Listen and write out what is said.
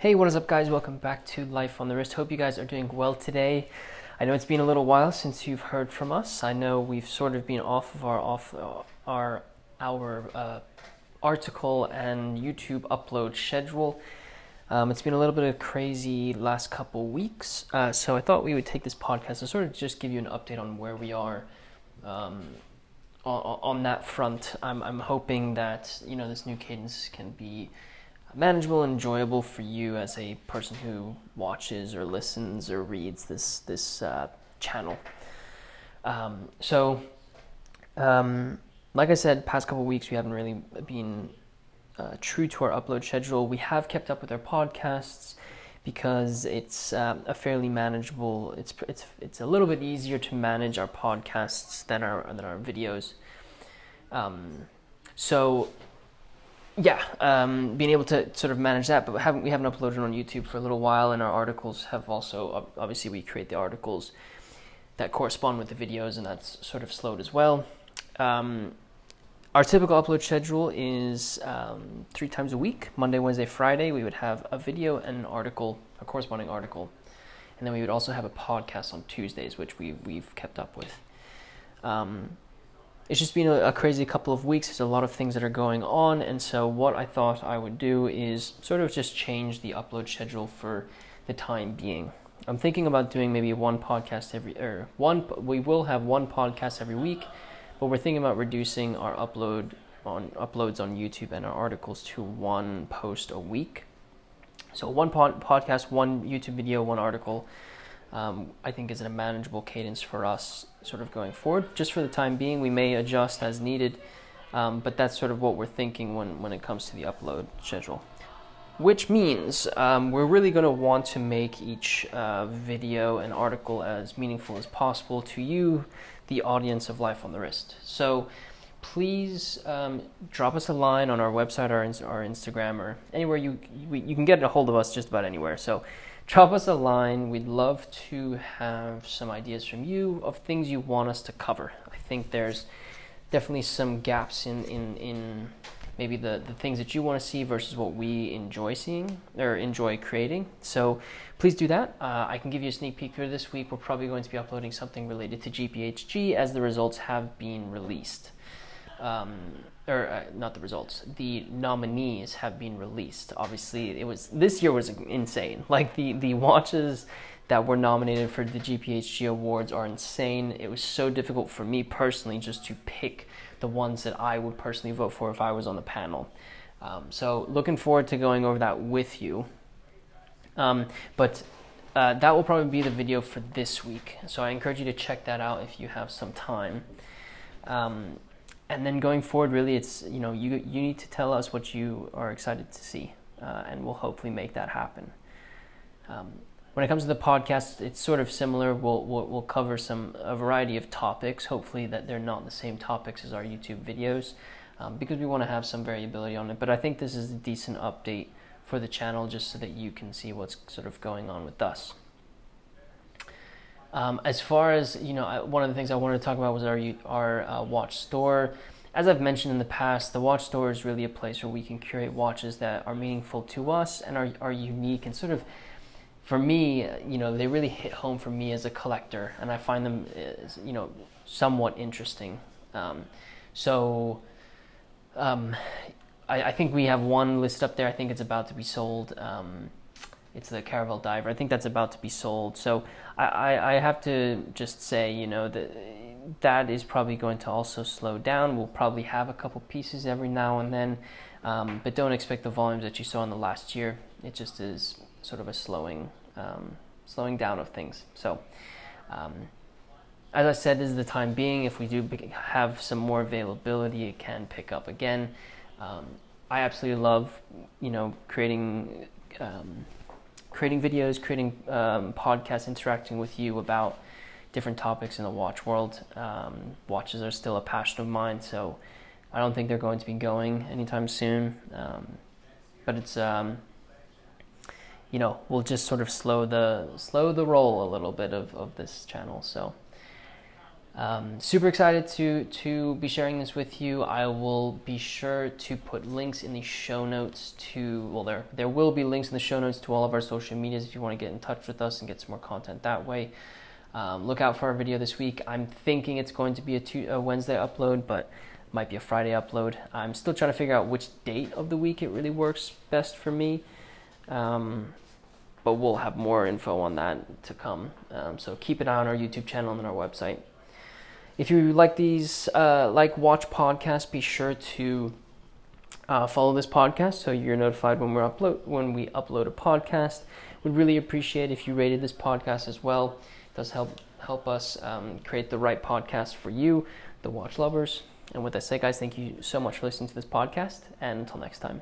Hey, what is up, guys? Welcome back to Life on the Wrist. Hope you guys are doing well today. I know it's been a little while since you've heard from us. I know we've sort of been off of our off our our uh, article and YouTube upload schedule. Um, it's been a little bit of crazy last couple weeks, uh, so I thought we would take this podcast to sort of just give you an update on where we are um, on, on, that front. I'm, I'm hoping that you know this new cadence can be manageable and enjoyable for you as a person who watches or listens or reads this this uh, channel. Um, so, um, like I said, past couple weeks we haven't really been uh, true to our upload schedule. We have kept up with our podcasts because it's uh, a fairly manageable. It's it's it's a little bit easier to manage our podcasts than our than our videos. Um, so yeah, um, being able to sort of manage that, but we haven't, we haven't uploaded on YouTube for a little while, and our articles have also obviously we create the articles that correspond with the videos, and that's sort of slowed as well. Um, our typical upload schedule is um, three times a week Monday, Wednesday, Friday. We would have a video and an article, a corresponding article. And then we would also have a podcast on Tuesdays, which we, we've kept up with. Um, it's just been a, a, crazy couple of weeks. There's a lot of things that are going on, and so what I thought I would do is sort of just change the upload schedule for the time being. I'm thinking about doing maybe one podcast every or one. We will have one podcast every week, but we're thinking about reducing our upload on uploads on YouTube and our articles to one post a week. So one pod, podcast, one YouTube video, one article um, I think is a manageable cadence for us sort of going forward. Just for the time being, we may adjust as needed, um, but that's sort of what we're thinking when, when it comes to the upload schedule. Which means um, we're really going to want to make each uh, video and article as meaningful as possible to you, the audience of Life on the Wrist. So please um, drop us a line on our website or our Instagram or anywhere you, you can get a hold of us just about anywhere. So drop us a line. We'd love to have some ideas from you of things you want us to cover. I think there's definitely some gaps in, in, in maybe the, the things that you want to see versus what we enjoy seeing or enjoy creating. So please do that. Uh, I can give you a sneak peek for this week. We're probably going to be uploading something related to GPHG as the results have been released. Um, or uh, not the results. The nominees have been released. Obviously, it was this year was insane. Like the the watches that were nominated for the GPHG awards are insane. It was so difficult for me personally just to pick the ones that I would personally vote for if I was on the panel. Um, so looking forward to going over that with you. Um, but uh, that will probably be the video for this week. So I encourage you to check that out if you have some time. Um, and then going forward, really, it's you know you you need to tell us what you are excited to see, uh, and we'll hopefully make that happen. Um, when it comes to the podcast, it's sort of similar. We'll, we'll, we'll cover some a variety of topics. Hopefully, that they're not the same topics as our YouTube videos, um, because we want to have some variability on it. But I think this is a decent update for the channel, just so that you can see what's sort of going on with us. Um, as far as you know, I, one of the things I wanted to talk about was our our uh, watch store. As I've mentioned in the past, the watch store is really a place where we can curate watches that are meaningful to us and are are unique and sort of. For me, you know, they really hit home for me as a collector, and I find them, you know, somewhat interesting. Um, so, um, I, I, think we have one list up there. I think it's about to be sold. Um, it's the Caravel Diver. I think that's about to be sold. So I, I, I have to just say, you know, that that is probably going to also slow down. We'll probably have a couple pieces every now and then, um, but don't expect the volumes that you saw in the last year. It just is sort of a slowing, um, slowing down of things. So, um, as I said, this is the time being. If we do have some more availability, it can pick up again. Um, I absolutely love, you know, creating um, creating videos, creating um, podcasts, interacting with you about different topics in the watch world. Um, watches are still a passion of mine, so I don't think they're going to be going anytime soon. Um, but it's um, you know we'll just sort of slow the slow the roll a little bit of, of this channel. So Um, super excited to to be sharing this with you. I will be sure to put links in the show notes to well there there will be links in the show notes to all of our social medias if you want to get in touch with us and get some more content that way. Um, look out for our video this week. I'm thinking it's going to be a, two, a Wednesday upload, but might be a Friday upload. I'm still trying to figure out which date of the week it really works best for me. Um, but we'll have more info on that to come. Um, so keep an eye on our YouTube channel and our website. If you like these, uh, like watch podcasts, be sure to uh, follow this podcast so you're notified when we upload when we upload a podcast. We'd really appreciate if you rated this podcast as well. It does help help us um, create the right podcast for you, the watch lovers. And with that said, guys, thank you so much for listening to this podcast, and until next time.